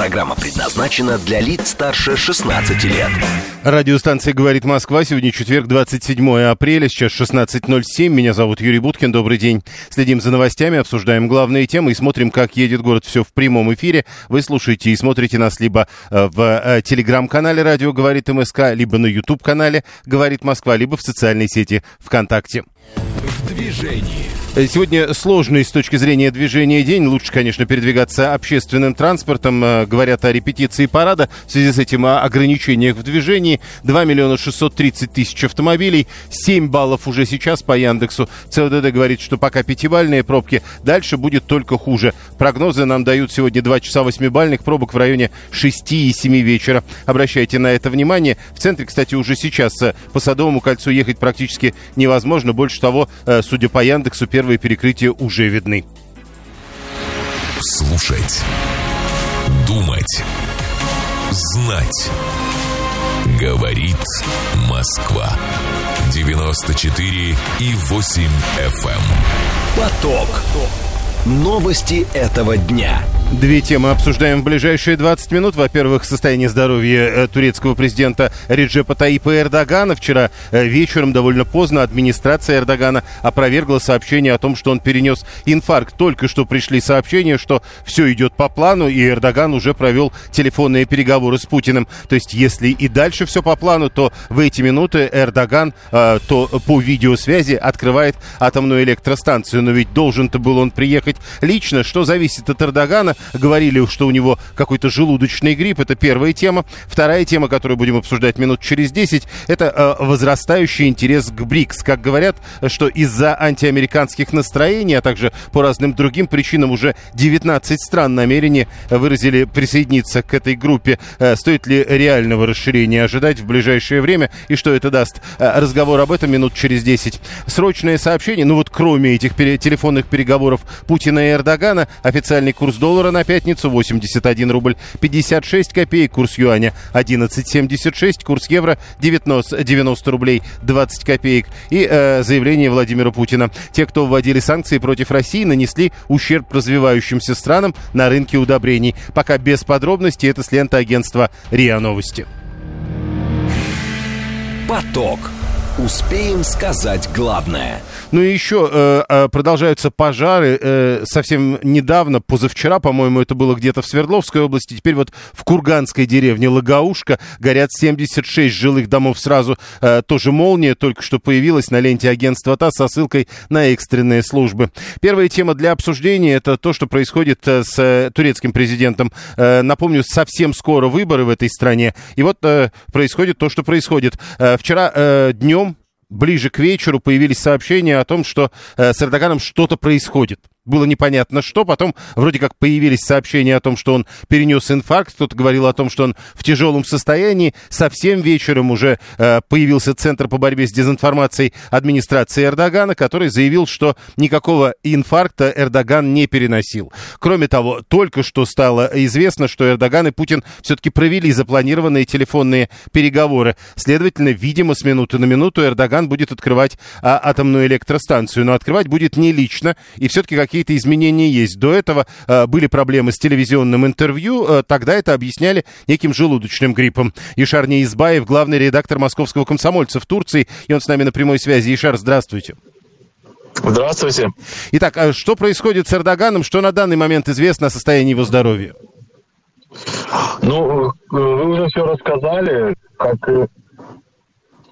Программа предназначена для лиц старше 16 лет. Радиостанция «Говорит Москва». Сегодня четверг, 27 апреля, сейчас 16.07. Меня зовут Юрий Буткин. Добрый день. Следим за новостями, обсуждаем главные темы и смотрим, как едет город. Все в прямом эфире. Вы слушаете и смотрите нас либо э, в э, телеграм-канале «Радио говорит МСК», либо на YouTube-канале «Говорит Москва», либо в социальной сети ВКонтакте. В движении. Э, Сегодня сложный с точки зрения движения день. Лучше, конечно, передвигаться общественным транспортом. Э, Говорят о репетиции парада. В связи с этим о ограничениях в движении. 2 миллиона 630 тысяч автомобилей. 7 баллов уже сейчас по Яндексу. ЦОДД говорит, что пока пятибальные пробки. Дальше будет только хуже. Прогнозы нам дают сегодня 2 часа 8-бальных пробок в районе 6 и 7 вечера. Обращайте на это внимание. В центре, кстати, уже сейчас э, по Садовому кольцу ехать практически невозможно. Больше того, судя по Яндексу, первые перекрытия уже видны. Слушать. Думать. Знать. Говорит Москва. 94 и 8 FM. Поток. Новости этого дня. Две темы обсуждаем в ближайшие 20 минут. Во-первых, состояние здоровья э, турецкого президента Реджепа Таипа Эрдогана. Вчера э, вечером, довольно поздно, администрация Эрдогана опровергла сообщение о том, что он перенес инфаркт. Только что пришли сообщения, что все идет по плану, и Эрдоган уже провел телефонные переговоры с Путиным. То есть, если и дальше все по плану, то в эти минуты Эрдоган э, то по видеосвязи открывает атомную электростанцию. Но ведь должен-то был он приехать лично. Что зависит от Эрдогана? Говорили, что у него какой-то желудочный грипп. Это первая тема. Вторая тема, которую будем обсуждать минут через 10, это э, возрастающий интерес к БРИКС. Как говорят, что из-за антиамериканских настроений, а также по разным другим причинам уже 19 стран намерения выразили присоединиться к этой группе. Э, стоит ли реального расширения ожидать в ближайшее время и что это даст? Э, разговор об этом минут через 10. Срочное сообщение, ну вот кроме этих пере- телефонных переговоров Путина и Эрдогана, официальный курс доллара на пятницу 81 рубль 56 копеек, курс юаня 11.76, курс евро 90, 90 рублей 20 копеек. И э, заявление Владимира Путина. Те, кто вводили санкции против России, нанесли ущерб развивающимся странам на рынке удобрений. Пока без подробностей, это с ленты агентства РИА Новости. Поток. Успеем сказать главное. Ну и еще э, э, продолжаются пожары. Э, совсем недавно, позавчера, по-моему, это было где-то в Свердловской области. Теперь вот в Курганской деревне Лагаушка горят 76 жилых домов сразу. Э, тоже молния только что появилась на ленте агентства ТАСС со ссылкой на экстренные службы. Первая тема для обсуждения это то, что происходит э, с э, турецким президентом. Э, напомню, совсем скоро выборы в этой стране. И вот э, происходит то, что происходит. Э, вчера э, днем ближе к вечеру появились сообщения о том, что э, с Эрдоганом что-то происходит. Было непонятно что, потом вроде как появились сообщения о том, что он перенес инфаркт, кто-то говорил о том, что он в тяжелом состоянии. Совсем вечером уже э, появился Центр по борьбе с дезинформацией администрации Эрдогана, который заявил, что никакого инфаркта Эрдоган не переносил. Кроме того, только что стало известно, что Эрдоган и Путин все-таки провели запланированные телефонные переговоры. Следовательно, видимо, с минуты на минуту Эрдоган будет открывать а, атомную электростанцию, но открывать будет не лично, и все-таки какие-то изменения есть. До этого э, были проблемы с телевизионным интервью, э, тогда это объясняли неким желудочным гриппом. Ишар Неизбаев, главный редактор московского комсомольца в Турции, и он с нами на прямой связи. Ишар, здравствуйте. Здравствуйте. Итак, а что происходит с Эрдоганом? Что на данный момент известно о состоянии его здоровья? Ну, вы уже все рассказали, как... э,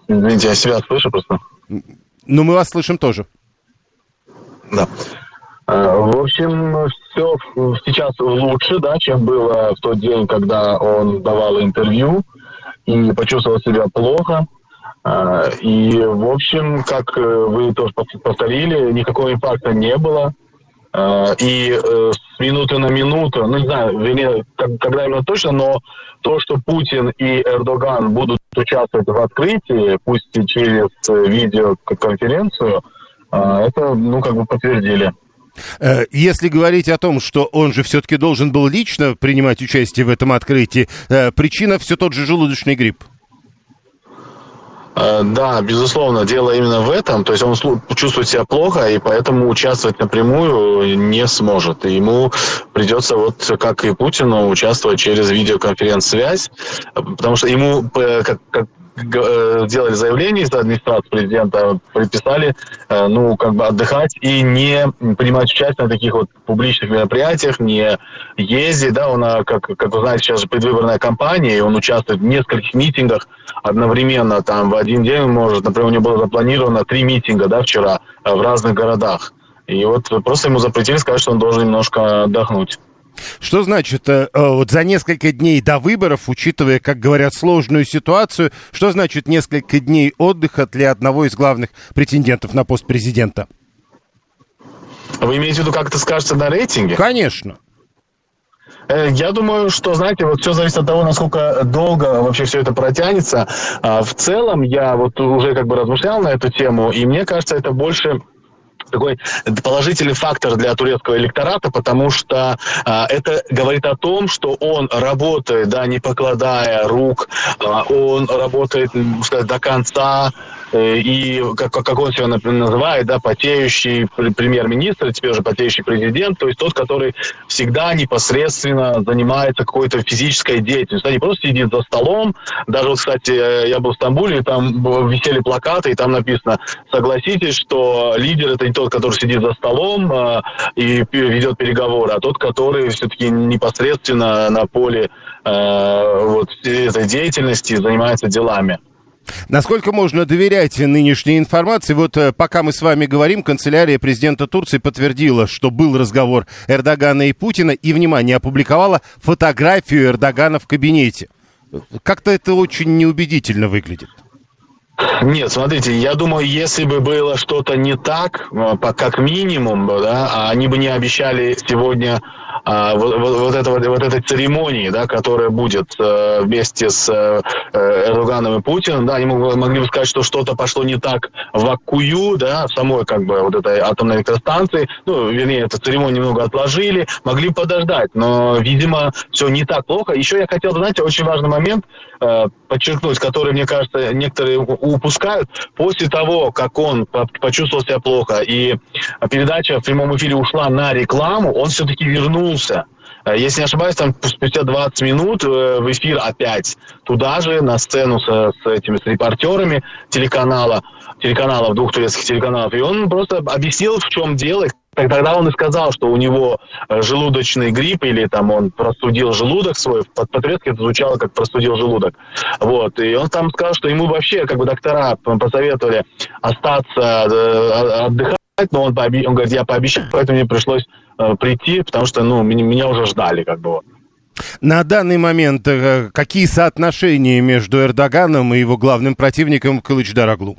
Извините, я себя слышу просто. Ну, мы вас слышим тоже. Да. Э, В общем, все сейчас лучше, да, чем было в тот день, когда он давал интервью и почувствовал себя плохо. Э, И, в общем, как э, вы тоже пов- повторили, никакого инфаркта не было. И с минуты на минуту, ну не знаю, вернее, когда именно точно, но то, что Путин и Эрдоган будут участвовать в открытии, пусть и через видеоконференцию, это, ну, как бы подтвердили. Э, Если говорить о том, что он же все-таки должен был лично принимать участие в этом открытии, э, причина все тот же желудочный грипп. Э, да, безусловно, дело именно в этом. То есть он чувствует себя плохо, и поэтому участвовать напрямую не сможет. И ему придется, вот как и Путину, участвовать через видеоконференц-связь, потому что ему, как, как делали заявление из администрации президента, предписали, э, ну, как бы отдыхать и не принимать участие на таких вот публичных мероприятиях, не ездить, да, он, а, как, как вы знаете, сейчас же предвыборная кампания, и он участвует в нескольких митингах одновременно, там, в один день может, например, у него было запланировано три митинга, да, вчера э, в разных городах. И вот просто ему запретили сказать, что он должен немножко отдохнуть. Что значит э, э, вот за несколько дней до выборов, учитывая, как говорят, сложную ситуацию, что значит несколько дней отдыха для одного из главных претендентов на пост президента? Вы имеете в виду, как это скажется на рейтинге? Конечно. Э, я думаю, что, знаете, вот все зависит от того, насколько долго вообще все это протянется. А, в целом, я вот уже как бы размышлял на эту тему, и мне кажется, это больше такой положительный фактор для турецкого электората, потому что а, это говорит о том, что он работает, да, не покладая рук, а, он работает, сказать, до конца, Э, и как, как он себя называет, да, потеющий премьер-министр, теперь уже потеющий президент, то есть тот, который всегда непосредственно занимается какой-то физической деятельностью, а не просто сидит за столом. Даже вот, кстати, я был в Стамбуле, там висели плакаты, и там написано, согласитесь, что лидер это не тот, который сидит за столом э, и ведет переговоры, а тот, который все-таки непосредственно на поле э, вот этой деятельности занимается делами. Насколько можно доверять нынешней информации? Вот э, пока мы с вами говорим, канцелярия президента Турции подтвердила, что был разговор Эрдогана и Путина, и, внимание, опубликовала фотографию Эрдогана в кабинете. Как-то это очень неубедительно выглядит. Нет, смотрите, я думаю, если бы было что-то не так, э, как минимум, да, а они бы не обещали сегодня а, вот, вот, этого, вот этой церемонии, да, которая будет э, вместе с э, Эрдоганом и Путиным, да, они могли бы сказать, что что-то пошло не так в Аккую, да, самой как бы вот этой атомной электростанции, ну, вернее, эту церемонию немного отложили, могли подождать, но, видимо, все не так плохо. Еще я хотел, знаете, очень важный момент э, подчеркнуть, который, мне кажется, некоторые упускают. После того, как он почувствовал себя плохо и передача в прямом эфире ушла на рекламу, он все-таки вернулся. Э, если не ошибаюсь, там спустя 20 минут э, в эфир опять туда же, на сцену с, с этими с репортерами телеканала, телеканалов, двух турецких телеканалов. И он просто объяснил, в чем дело, Тогда он и сказал, что у него э, желудочный грипп или там он простудил желудок свой. По-турецки это звучало как простудил желудок. Вот. И он там сказал, что ему вообще как бы доктора посоветовали остаться э, отдыхать, но он, пооби... он говорит, я пообещал, поэтому мне пришлось э, прийти, потому что ну, меня уже ждали как бы. На данный момент какие соотношения между Эрдоганом и его главным противником Кылыч Дараглу?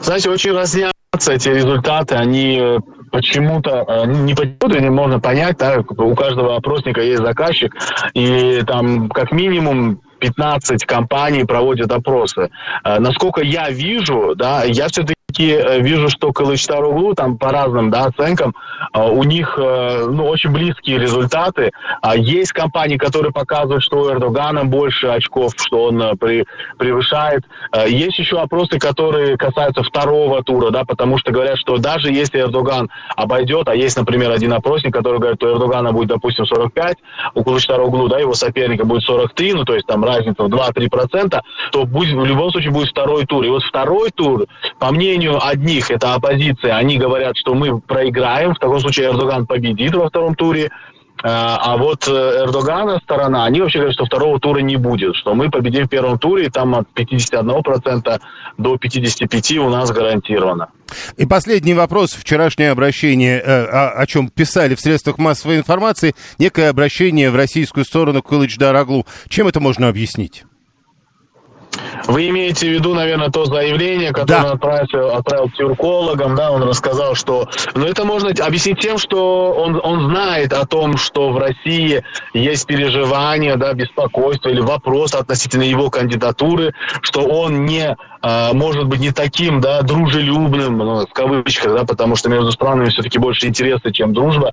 Знаете, очень разнятся эти результаты, они э, почему-то э, не почему-то не можно понять, да, у каждого опросника есть заказчик, и там как минимум 15 компаний проводят опросы. Э, насколько я вижу, да, я все-таки вижу, что Кылычтар-Углу там по разным да, оценкам у них ну, очень близкие результаты. А есть компании, которые показывают, что у Эрдогана больше очков, что он при, превышает. Есть еще опросы, которые касаются второго тура, да, потому что говорят, что даже если Эрдоган обойдет, а есть, например, один опросник, который говорит, что Эрдогана будет, допустим, 45, у Кулычтароглу, да, его соперника будет 43, ну, то есть там разница в 2-3%, то будет, в любом случае будет второй тур. И вот второй тур, по мнению одних, это оппозиция, они говорят, что мы проиграем, в таком случае Эрдоган победит во втором туре, а, а вот э, Эрдогана сторона, они вообще говорят, что второго тура не будет, что мы победим в первом туре, и там от 51% до 55% у нас гарантировано. И последний вопрос. Вчерашнее обращение, э, о, о чем писали в средствах массовой информации, некое обращение в российскую сторону к Кылыч Дараглу. Чем это можно объяснить? Вы имеете в виду, наверное, то заявление, которое да. он отправил, отправил тюркологам, да, он рассказал, что... Но это можно объяснить тем, что он, он знает о том, что в России есть переживания, да, беспокойство или вопрос относительно его кандидатуры, что он не э, может быть, не таким, да, дружелюбным, ну, в кавычках, да, потому что между странами все-таки больше интересы, чем дружба.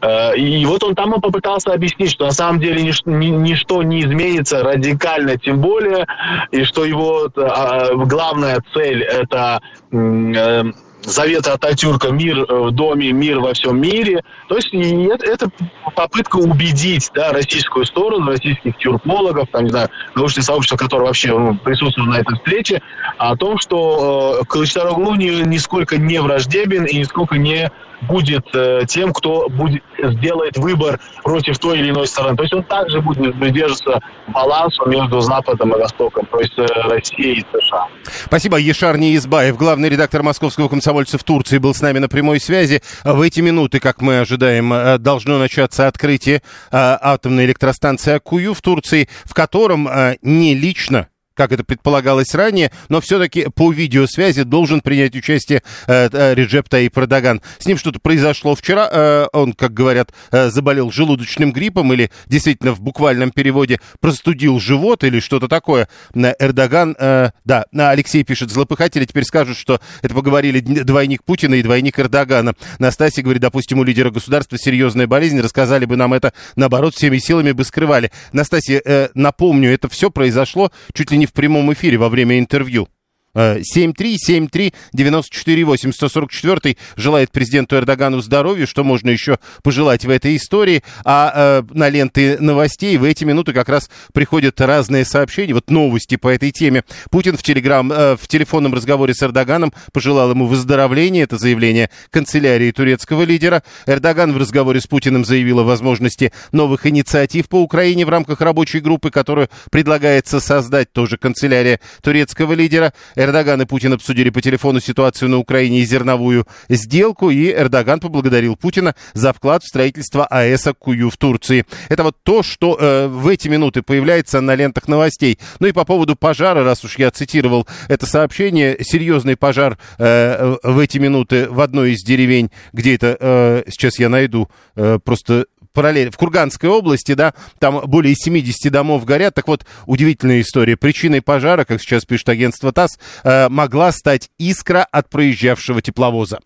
Э, и вот он там попытался объяснить, что на самом деле нич- ни, ничто не изменится радикально, тем более, и что его э, главная цель это э, завета Ататюрка «Мир в доме, мир во всем мире». То есть это, попытка убедить да, российскую сторону, российских тюркологов, там, не знаю, научное сообщество, которое вообще ну, присутствует на этой встрече, о том, что э, Кылычдароглу нисколько не враждебен и нисколько не будет э, тем, кто будет, сделает выбор против той или иной стороны. То есть он также будет придерживаться баланса между Западом и Востоком, то есть э, Россией и США. Спасибо. Ешар Неизбаев, главный редактор московского комсомольца в Турции, был с нами на прямой связи. В эти минуты, как мы ожидаем, э, должно начаться открытие э, атомной электростанции Акую в Турции, в котором э, не лично как это предполагалось ранее, но все-таки по видеосвязи должен принять участие э, э, Реджеп Таип Эрдоган. С ним что-то произошло вчера, э, он, как говорят, э, заболел желудочным гриппом или действительно в буквальном переводе простудил живот или что-то такое. Эрдоган, э, да, Алексей пишет, злопыхатели теперь скажут, что это поговорили двойник Путина и двойник Эрдогана. Настасья говорит, допустим, у лидера государства серьезная болезнь, рассказали бы нам это, наоборот, всеми силами бы скрывали. Настасья, э, напомню, это все произошло чуть ли не в прямом эфире во время интервью. 7373948 144 желает президенту Эрдогану здоровья, что можно еще пожелать в этой истории. А э, на ленты новостей в эти минуты как раз приходят разные сообщения, вот новости по этой теме. Путин в, телеграм, э, в телефонном разговоре с Эрдоганом пожелал ему выздоровления, это заявление канцелярии турецкого лидера. Эрдоган в разговоре с Путиным заявил о возможности новых инициатив по Украине в рамках рабочей группы, которую предлагается создать тоже канцелярия турецкого лидера. Эрдоган и Путин обсудили по телефону ситуацию на Украине и зерновую сделку, и Эрдоган поблагодарил Путина за вклад в строительство АЭС Аккую в Турции. Это вот то, что э, в эти минуты появляется на лентах новостей. Ну и по поводу пожара, раз уж я цитировал это сообщение, серьезный пожар э, в эти минуты в одной из деревень, где это, э, сейчас я найду, э, просто параллель, в Курганской области, да, там более 70 домов горят. Так вот, удивительная история. Причиной пожара, как сейчас пишет агентство ТАСС, э, могла стать искра от проезжавшего тепловоза.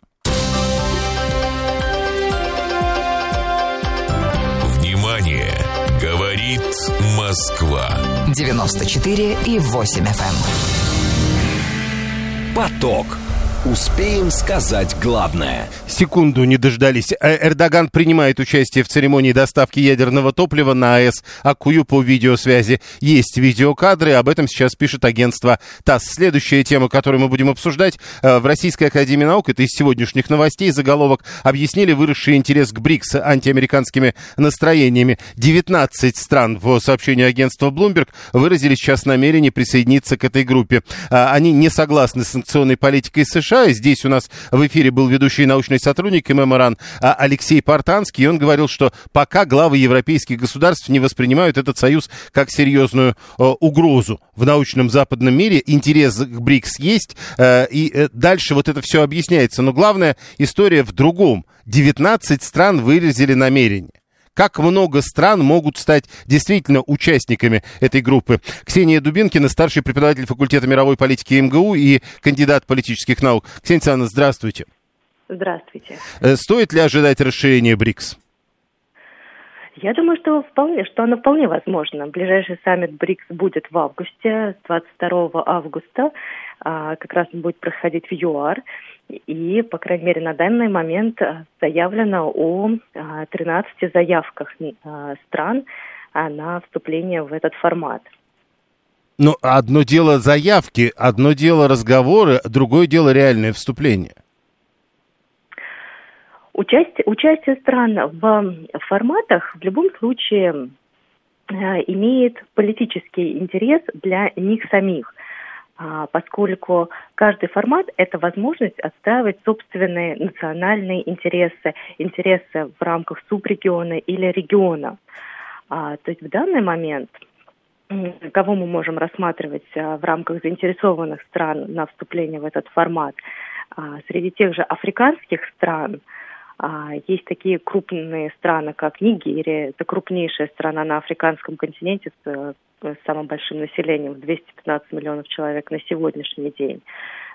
Внимание! Говорит Москва. 94 и 8 FM. Эм. Поток. Успеем сказать главное. Секунду не дождались. Э, Эрдоган принимает участие в церемонии доставки ядерного топлива на АЭС Акую по видеосвязи. Есть видеокадры, об этом сейчас пишет агентство ТАСС. Следующая тема, которую мы будем обсуждать. Э, в Российской Академии Наук, это из сегодняшних новостей, заголовок, объяснили выросший интерес к БРИКС антиамериканскими настроениями. 19 стран, в сообщении агентства Bloomberg, выразили сейчас намерение присоединиться к этой группе. Э, они не согласны с санкционной политикой США, США. Здесь у нас в эфире был ведущий научный сотрудник ММРАН а, Алексей Портанский. И он говорил, что пока главы европейских государств не воспринимают этот союз как серьезную э, угрозу в научном западном мире, интерес к БРИКС есть, э, и э, дальше вот это все объясняется. Но главная история в другом. 19 стран выразили намерение как много стран могут стать действительно участниками этой группы. Ксения Дубинкина, старший преподаватель факультета мировой политики МГУ и кандидат политических наук. Ксения Александровна, здравствуйте. Здравствуйте. Э, стоит ли ожидать расширения БРИКС? Я думаю, что вполне, что оно вполне возможно. Ближайший саммит БРИКС будет в августе, 22 августа. А, как раз будет проходить в ЮАР. И, по крайней мере, на данный момент а, заявлено о 13 а, заявках стран на вступление в этот формат. Но одно дело заявки, одно дело разговоры, другое дело реальное вступление. Участие, участие стран в форматах в любом случае э, имеет политический интерес для них самих, а, поскольку каждый формат – это возможность отстаивать собственные национальные интересы, интересы в рамках субрегиона или региона. А, то есть в данный момент кого мы можем рассматривать а, в рамках заинтересованных стран на вступление в этот формат. Среди тех же африканских стран – а, есть такие крупные страны, как Нигерия, это крупнейшая страна на африканском континенте с с самым большим населением в 215 миллионов человек на сегодняшний день.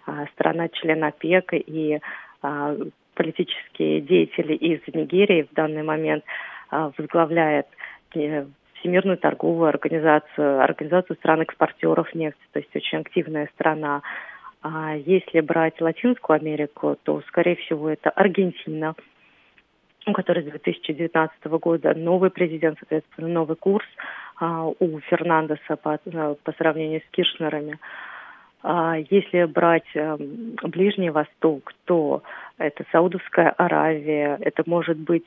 А, страна член ОПЕК и а, политические деятели из Нигерии в данный момент а, возглавляет э, Всемирную торговую организацию, организацию стран-экспортеров нефти, то есть очень активная страна. А если брать Латинскую Америку, то, скорее всего, это Аргентина, у которой с 2019 года новый президент, соответственно, новый курс у Фернандеса по, э, по сравнению с Киршнерами. А если брать а, Ближний Восток, то это Саудовская Аравия, это может быть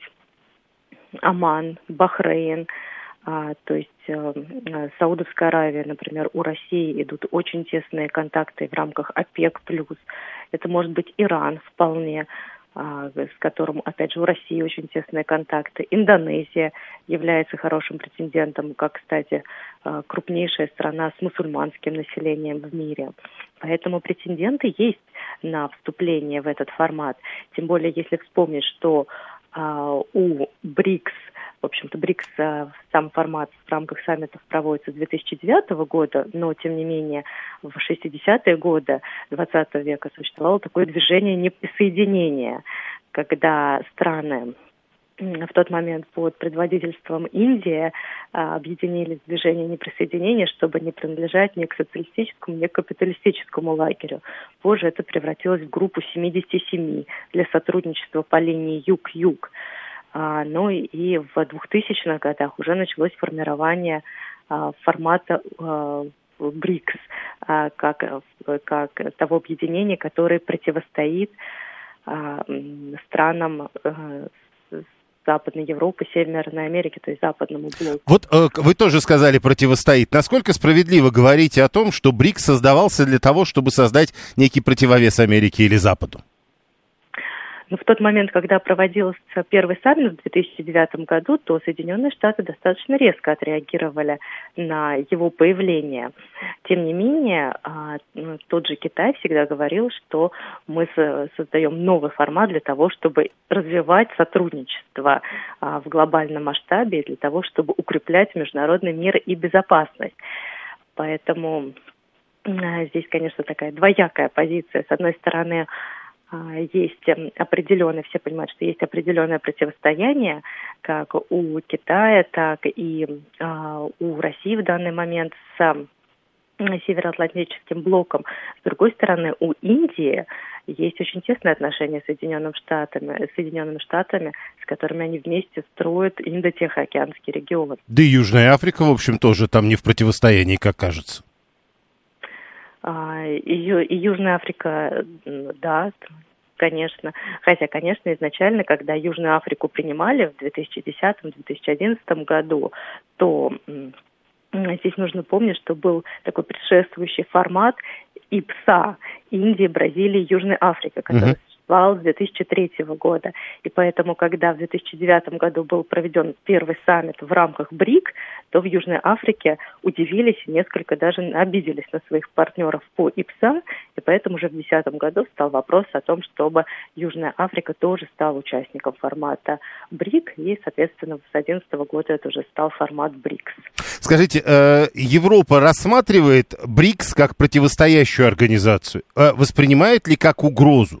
Оман, Бахрейн, а, то есть э, Саудовская Аравия, например, у России идут очень тесные контакты в рамках ОПЕК+. Это может быть Иран вполне, а, с которым, опять же, у России очень тесные контакты. Индонезия является хорошим претендентом, как, кстати, а, крупнейшая страна с мусульманским населением в мире. Поэтому претенденты есть на вступление в этот формат. Тем более, если вспомнить, что а, у БРИКС – в общем-то, БРИКС, э, сам формат в рамках саммитов проводится с 2009 года, но, тем не менее, в 60-е годы 20 века существовало такое движение неприсоединения, когда страны в тот момент под предводительством Индии а, объединились в движение неприсоединения, чтобы не принадлежать ни к социалистическому, ни к капиталистическому лагерю. Позже это превратилось в группу 77 для сотрудничества по линии юг-юг. А, ну и в 2000-х годах уже началось формирование а, формата а, БРИКС как, как того объединения, которое противостоит странам Западной Европы, Северной Америки, то есть западному блоку. Вот э, вы тоже сказали противостоит. Насколько справедливо говорите о том, что БРИКС создавался для того, чтобы создать некий противовес Америке или Западу? Но в тот момент, когда проводился первый саммит в 2009 году, то Соединенные Штаты достаточно резко отреагировали на его появление. Тем не менее, а, ну, тот же Китай всегда говорил, что мы создаем новый формат для того, чтобы развивать сотрудничество а, в глобальном масштабе, для того, чтобы укреплять международный мир и безопасность. Поэтому здесь, конечно, такая двоякая позиция. С одной стороны, есть эм, определенное, все понимают, что есть определенное противостояние, как у Китая, так и а, у России в данный момент с Североатлантическим блоком. С другой стороны, у Индии есть очень тесные отношения с Соединенными Штатами, с Соединенными Штатами, с которыми они вместе строят Индо-Тихоокеанский регион. Да и Южная Африка, в общем, тоже там не в противостоянии, как кажется. А, и, Южная Африка, да, конечно. Хотя, конечно, изначально, когда Южную Африку принимали в 2010-2011 году, то здесь нужно помнить, что был такой предшествующий формат ИПСА, Индии, Бразилии, Южной Африки, который существовал с 2003 года. И поэтому, когда в 2009 году был проведен первый саммит в рамках БРИК, то в Южной Африке удивились и несколько даже обиделись на своих партнеров по ИПСА, и поэтому уже в 2010 году стал вопрос о том, чтобы Южная Африка тоже стала участником формата БРИК, и, соответственно, с 2011 года это уже стал формат БРИКС. Скажите, э, Европа рассматривает БРИКС как противостоящую организацию? Э, воспринимает ли как угрозу?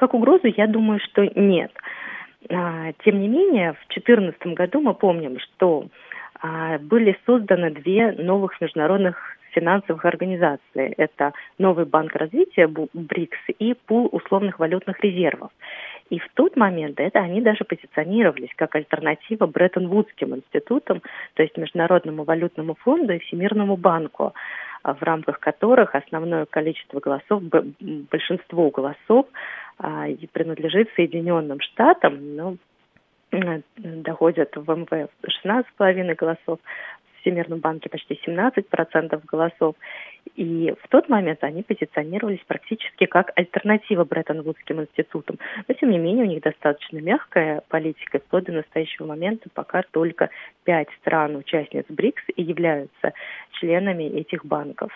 Как угрозу, я думаю, что нет. А, тем не менее, в 2014 году мы помним, что а, были созданы две новых международных финансовых организаций. Это Новый банк развития БРИКС и пул условных валютных резервов. И в тот момент это они даже позиционировались как альтернатива Бреттон-Вудским институтам, то есть Международному валютному фонду и Всемирному банку, в рамках которых основное количество голосов, большинство голосов принадлежит Соединенным Штатам, но доходят в МВФ 16,5 голосов, в Всемирном банке почти 17% голосов. И в тот момент они позиционировались практически как альтернатива Бреттон-Вудским институтам. Но, тем не менее, у них достаточно мягкая политика. Вплоть до настоящего момента пока только пять стран-участниц БРИКС и являются членами этих банков.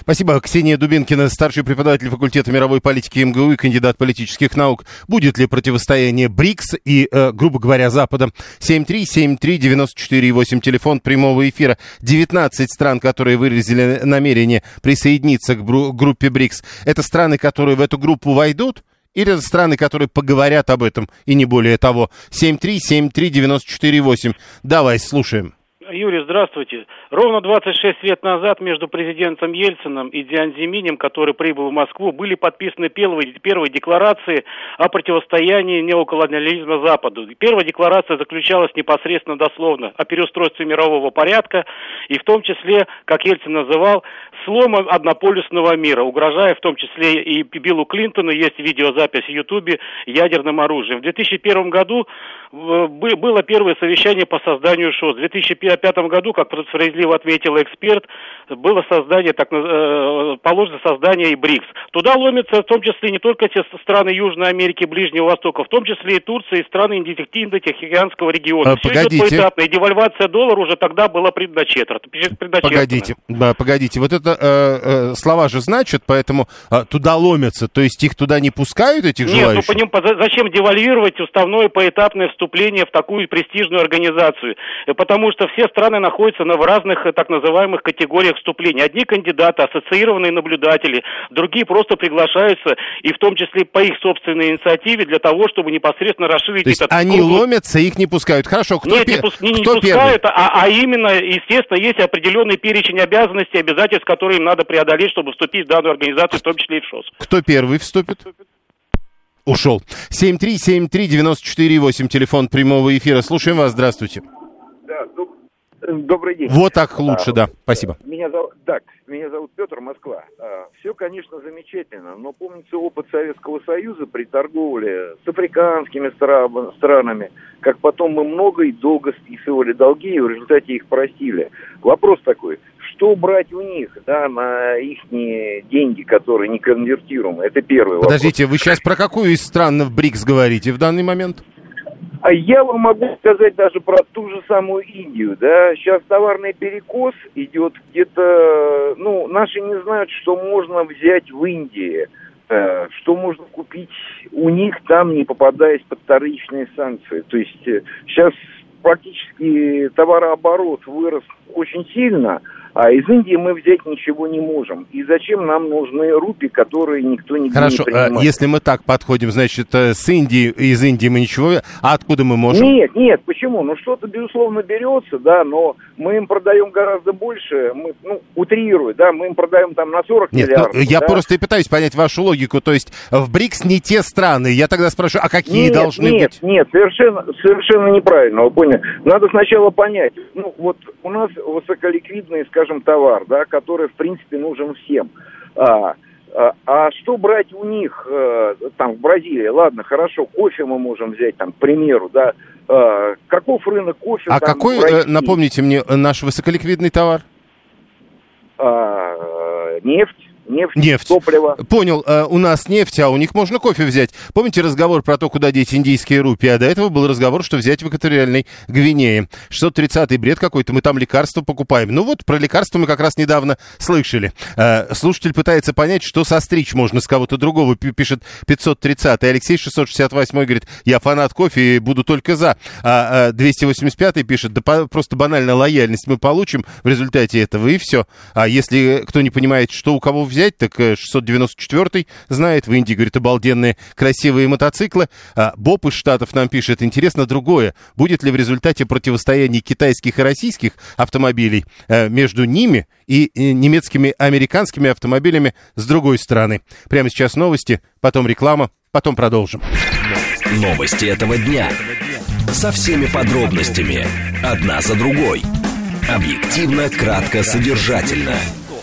Спасибо. Ксения Дубинкина, старший преподаватель факультета мировой политики МГУ и кандидат политических наук. Будет ли противостояние БРИКС и, э, грубо говоря, Запада? 7373948, телефон прямого эфира. 19 стран, которые выразили намерение присоединиться к группе БРИКС. Это страны, которые в эту группу войдут? Или страны, которые поговорят об этом, и не более того. 7373948. Давай, слушаем. Юрий, здравствуйте. Ровно 26 лет назад между президентом Ельцином и Диан Зиминем, который прибыл в Москву, были подписаны первые, первые декларации о противостоянии неоколониализма Западу. Первая декларация заключалась непосредственно дословно о переустройстве мирового порядка и в том числе, как Ельцин называл, слома однополюсного мира, угрожая в том числе и Биллу Клинтону, есть видеозапись в Ютубе, ядерным оружием. В 2001 году было первое совещание по созданию ШОС. В 2005 году, как справедливо ответил эксперт, было создание, так, э, положено создание и БРИКС. Туда ломятся в том числе не только те страны Южной Америки, Ближнего Востока, в том числе и Турция, и страны Индо-Тихоокеанского региона. А, Все погодите. идет поэтапно, и девальвация доллара уже тогда была предначертана. Погодите, да, погодите, вот это э, э, слова же значат, поэтому э, туда ломятся, то есть их туда не пускают, этих Нет, желающих? Нет, ну по ним, зачем девальвировать уставное поэтапное вступление в такую престижную организацию? Потому что все страны находятся на, в разных э, так называемых категориях вступления. Одни кандидаты, ассоциированные наблюдатели, другие просто приглашаются, и в том числе по их собственной инициативе, для того, чтобы непосредственно расширить То есть этот они круг. ломятся, их не пускают. Хорошо, кто, Нет, пер... не, пус... не, кто не пускают, а, а именно, естественно, есть определенный перечень обязанностей, обязательств, которые им надо преодолеть, чтобы вступить в данную организацию, в том числе и в ШОС. Кто первый вступит? Ушел. 7373948, телефон прямого эфира. Слушаем вас, здравствуйте. Да, доб... добрый день. Вот так лучше, да. Спасибо. Меня зовут, так, меня зовут Петр Москва. А, все, конечно, замечательно, но помнится опыт Советского Союза при торговле с африканскими стран, странами, как потом мы много и долго списывали долги, и в результате их простили. Вопрос такой, что брать у них, да, на их деньги, которые не конвертируемы? Это первый Подождите, вопрос. вы сейчас про какую из стран в БРИКС говорите в данный момент? А я вам могу сказать даже про ту же самую Индию, да. Сейчас товарный перекос идет где-то, ну, наши не знают, что можно взять в Индии, э, что можно купить у них там, не попадаясь под вторичные санкции. То есть э, сейчас практически товарооборот вырос очень сильно, а из Индии мы взять ничего не можем. И зачем нам нужны рупи, которые никто не Хорошо, не принимает? если мы так подходим, значит, э, с Индии, из Индии мы ничего... А откуда мы можем? Нет, нет, почему? Ну, что-то, безусловно, берется, да, но мы им продаем гораздо больше, мы, ну, утрирую, да, мы им продаем там на 40 нет, миллиардов. Ну, я да? просто и пытаюсь понять вашу логику. То есть в БРИКС не те страны. Я тогда спрашиваю, а какие нет, должны нет, быть? Нет, совершенно, совершенно неправильно, вы поняли. Надо сначала понять, ну, вот у нас высоколиквидный, скажем, товар, да, который, в принципе, нужен всем. А, а, а что брать у них, э, там, в Бразилии? Ладно, хорошо, кофе мы можем взять, там, к примеру, да. А, каков рынок кофе А там, какой, э, напомните мне, э, наш высоколиквидный товар? А, нефть. Нефть, Нефть. топливо. Понял, э, у нас нефть, а у них можно кофе взять. Помните разговор про то, куда деть индийские рупии? А до этого был разговор, что взять в экваториальной Гвинее. 630-й бред какой-то, мы там лекарства покупаем. Ну вот, про лекарства мы как раз недавно слышали. Э, слушатель пытается понять, что состричь можно с кого-то другого, Пи- пишет 530-й. Алексей 668 говорит, я фанат кофе и буду только за. А, 285-й пишет, да по- просто банально лояльность мы получим в результате этого, и все. А если кто не понимает, что у кого взять, так э, 694-й знает, в Индии, говорит, обалденные красивые мотоциклы. А Боб из Штатов нам пишет, интересно другое, будет ли в результате противостояния китайских и российских автомобилей э, между ними и э, немецкими, американскими автомобилями с другой стороны. Прямо сейчас новости, потом реклама, потом продолжим. Новости этого дня. Со всеми подробностями. Одна за другой. Объективно, кратко, содержательно.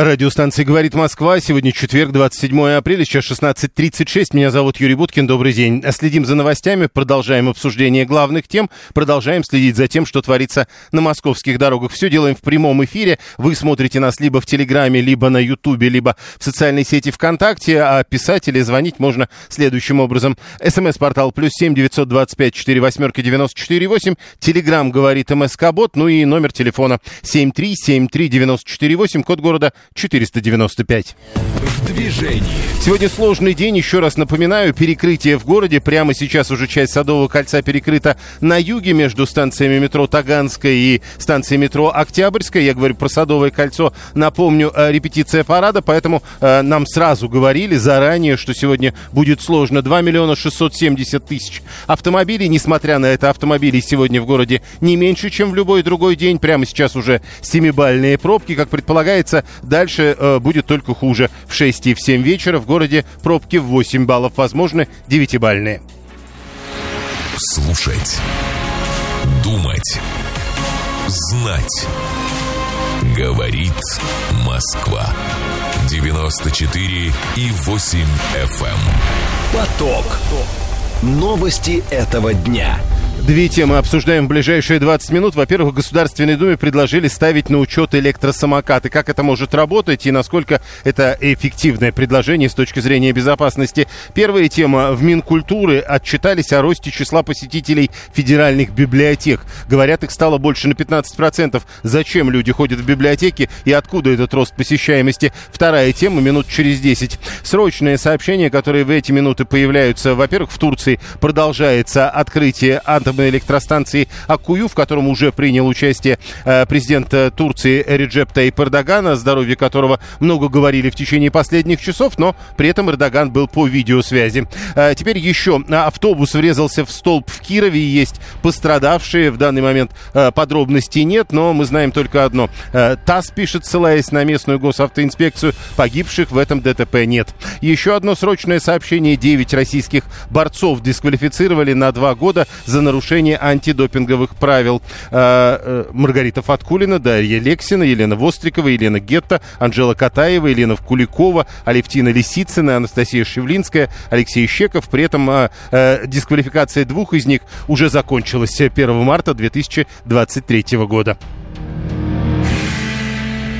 Радиостанция «Говорит Москва». Сегодня четверг, 27 апреля, сейчас 16.36. Меня зовут Юрий Буткин. Добрый день. Следим за новостями, продолжаем обсуждение главных тем, продолжаем следить за тем, что творится на московских дорогах. Все делаем в прямом эфире. Вы смотрите нас либо в Телеграме, либо на Ютубе, либо в социальной сети ВКонтакте, а писать или звонить можно следующим образом. СМС-портал плюс семь девятьсот двадцать пять четыре восьмерки девяносто четыре восемь. Телеграм говорит МСК-бот, ну и номер телефона семь три семь три девяносто четыре восемь, код города 495. В движении. Сегодня сложный день, еще раз напоминаю, перекрытие в городе. Прямо сейчас уже часть Садового кольца перекрыта на юге между станциями метро Таганская и станцией метро Октябрьская. Я говорю про Садовое кольцо. Напомню, э, репетиция парада, поэтому э, нам сразу говорили заранее, что сегодня будет сложно. 2 миллиона 670 тысяч автомобилей. Несмотря на это, автомобилей сегодня в городе не меньше, чем в любой другой день. Прямо сейчас уже семибальные пробки, как предполагается. Дальше э, будет только хуже. В 6 и в 7 вечера в городе пробки в 8 баллов, возможно, 9-бальные. Слушать. Думать. Знать. Говорит Москва. 94 и 8 FM. Поток. Новости этого дня. Две темы обсуждаем в ближайшие 20 минут. Во-первых, в Государственной Думе предложили ставить на учет электросамокаты. Как это может работать и насколько это эффективное предложение с точки зрения безопасности. Первая тема. В Минкультуры отчитались о росте числа посетителей федеральных библиотек. Говорят, их стало больше на 15%. Зачем люди ходят в библиотеки и откуда этот рост посещаемости? Вторая тема минут через 10. Срочные сообщения, которые в эти минуты появляются. Во-первых, в Турции продолжается открытие атомной атомной электростанции Акую, в котором уже принял участие э, президент э, Турции Реджеп Таип Эрдоган, о здоровье которого много говорили в течение последних часов, но при этом Эрдоган был по видеосвязи. Э, теперь еще автобус врезался в столб в Кирове, есть пострадавшие, в данный момент подробностей нет, но мы знаем только одно. ТАСС пишет, ссылаясь на местную госавтоинспекцию, погибших в этом ДТП нет. Еще одно срочное сообщение. 9 российских борцов дисквалифицировали на два года за нарушение нарушение антидопинговых правил. А, э, Маргарита Фаткулина, Дарья Лексина, Елена Вострикова, Елена Гетта, Анжела Катаева, Елена Куликова, Алевтина Лисицына, Анастасия Шевлинская, Алексей Щеков. При этом а, э, дисквалификация двух из них уже закончилась 1 марта 2023 года.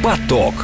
Поток.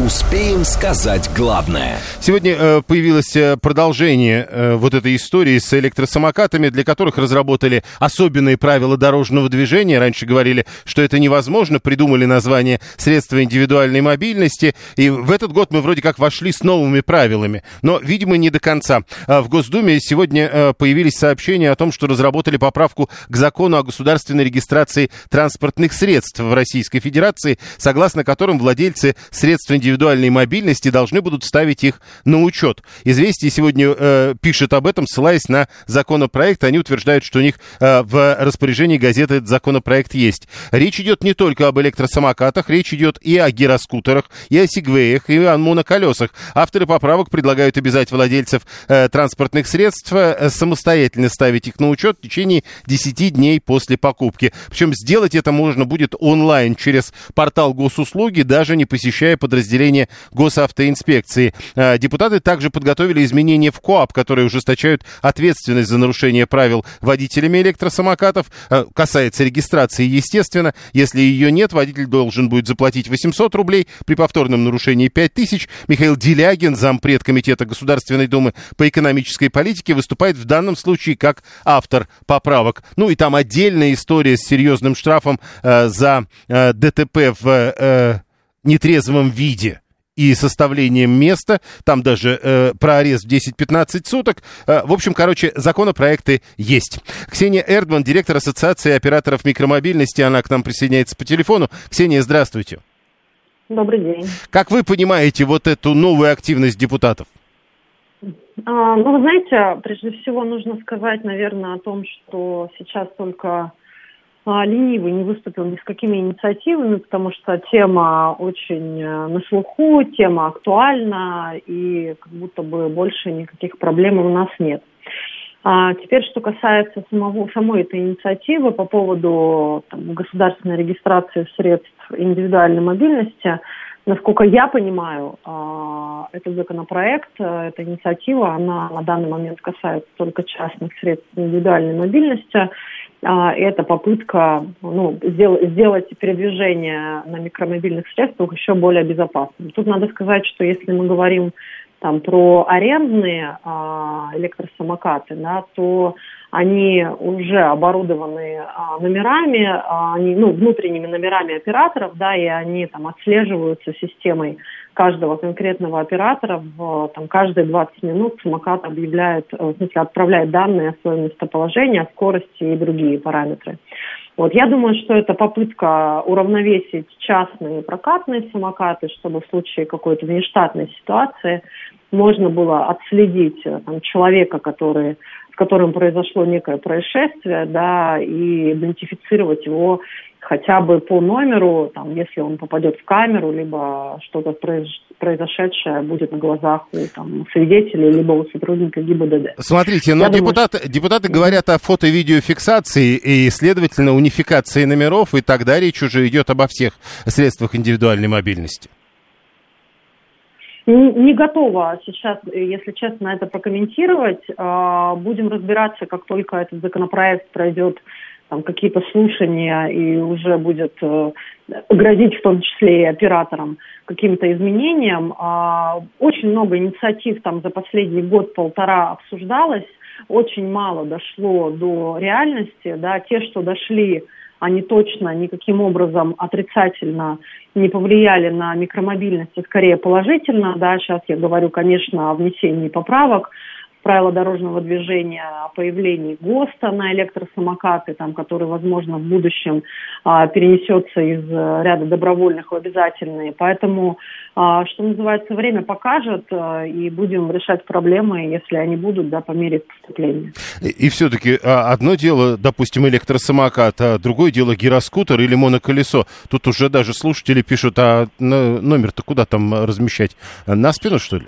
Успеем сказать главное. Сегодня э, появилось э, продолжение э, вот этой истории с электросамокатами, для которых разработали особенные правила дорожного движения. Раньше говорили, что это невозможно, придумали название средства индивидуальной мобильности. И в этот год мы вроде как вошли с новыми правилами, но, видимо, не до конца. А в Госдуме сегодня э, появились сообщения о том, что разработали поправку к закону о государственной регистрации транспортных средств в Российской Федерации, согласно которым владельцы средств индивидуальной мобильности должны будут ставить их на учет. Известие сегодня э, пишет об этом, ссылаясь на законопроект. Они утверждают, что у них э, в распоряжении газеты этот законопроект есть. Речь идет не только об электросамокатах, речь идет и о гироскутерах, и о сигвеях, и о моноколесах. Авторы поправок предлагают обязать владельцев э, транспортных средств э, самостоятельно ставить их на учет в течение 10 дней после покупки. Причем сделать это можно будет онлайн через портал госуслуги, даже не посещая подразделения подразделения госавтоинспекции. А, депутаты также подготовили изменения в КОАП, которые ужесточают ответственность за нарушение правил водителями электросамокатов. А, касается регистрации, естественно. Если ее нет, водитель должен будет заплатить 800 рублей, при повторном нарушении 5000. Михаил Делягин, зампред Комитета Государственной Думы по экономической политике, выступает в данном случае как автор поправок. Ну и там отдельная история с серьезным штрафом э, за э, ДТП в э, нетрезвом виде и составлением места, там даже э, про арест в 10-15 суток. Э, в общем, короче, законопроекты есть. Ксения Эрдман, директор Ассоциации операторов микромобильности, она к нам присоединяется по телефону. Ксения, здравствуйте. Добрый день. Как вы понимаете вот эту новую активность депутатов? А, ну, вы знаете, прежде всего нужно сказать, наверное, о том, что сейчас только ленивый не выступил ни с какими инициативами, потому что тема очень э, на слуху, тема актуальна, и как будто бы больше никаких проблем у нас нет. А теперь, что касается самого, самой этой инициативы по поводу там, государственной регистрации средств индивидуальной мобильности, Насколько я понимаю, а, этот законопроект, э, эта инициатива, она на данный момент касается только частных средств индивидуальной мобильности. А, это попытка ну, сделать, сделать передвижение на микромобильных средствах еще более безопасным. Тут надо сказать, что если мы говорим там, про арендные а, электросамокаты, да, то они уже оборудованы а, номерами, они, ну, внутренними номерами операторов, да, и они там отслеживаются системой каждого конкретного оператора. В, там, каждые 20 минут самокат объявляет, э, в смысле, отправляет данные о своем местоположении, о скорости и другие параметры. Вот, я думаю, что это попытка уравновесить частные прокатные самокаты, чтобы в случае какой-то внештатной ситуации можно было отследить э, там, человека, который с которым произошло некое происшествие, да, и идентифицировать его хотя бы по номеру, там, если он попадет в камеру, либо что-то произошедшее будет на глазах у там, свидетелей, либо у сотрудника ГИБДД. Смотрите, но депутаты, думаю, депутаты говорят о фото-видеофиксации и, следовательно, унификации номеров, и тогда речь уже идет обо всех средствах индивидуальной мобильности. Не готова сейчас, если честно, это прокомментировать. А, будем разбираться, как только этот законопроект пройдет там какие-то слушания и уже будет э, грозить в том числе и операторам каким-то изменениям. А, очень много инициатив там за последний год-полтора обсуждалось, очень мало дошло до реальности, да, те, что дошли они точно никаким образом отрицательно не повлияли на микромобильность, а скорее положительно. Да, сейчас я говорю, конечно, о внесении поправок правила дорожного движения о появлении ГОСТа на электросамокаты, там, который, возможно, в будущем а, перенесется из э, ряда добровольных в обязательные. Поэтому, а, что называется, время покажет, а, и будем решать проблемы, если они будут, да, по мере поступления. И, и все-таки а, одно дело, допустим, электросамокат, а другое дело гироскутер или моноколесо. Тут уже даже слушатели пишут, а номер-то куда там размещать? На спину, что ли?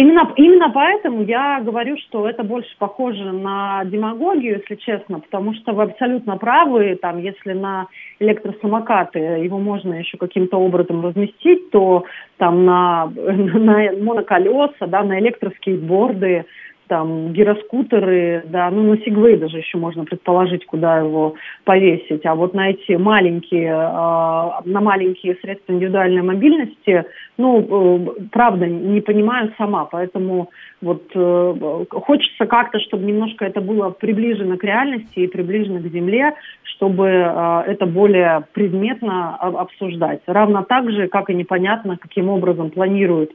Именно, именно поэтому я говорю, что это больше похоже на демагогию, если честно, потому что вы абсолютно правы, там, если на электросамокаты его можно еще каким-то образом разместить, то там на, на моноколеса, да, на электроскейтборды, там гироскутеры, да, ну на Сигвей даже еще можно предположить, куда его повесить, а вот на эти маленькие, э, на маленькие средства индивидуальной мобильности, ну, э, правда, не понимаю сама, поэтому вот э, хочется как-то, чтобы немножко это было приближено к реальности и приближено к земле, чтобы э, это более предметно обсуждать. Равно так же, как и непонятно, каким образом планируют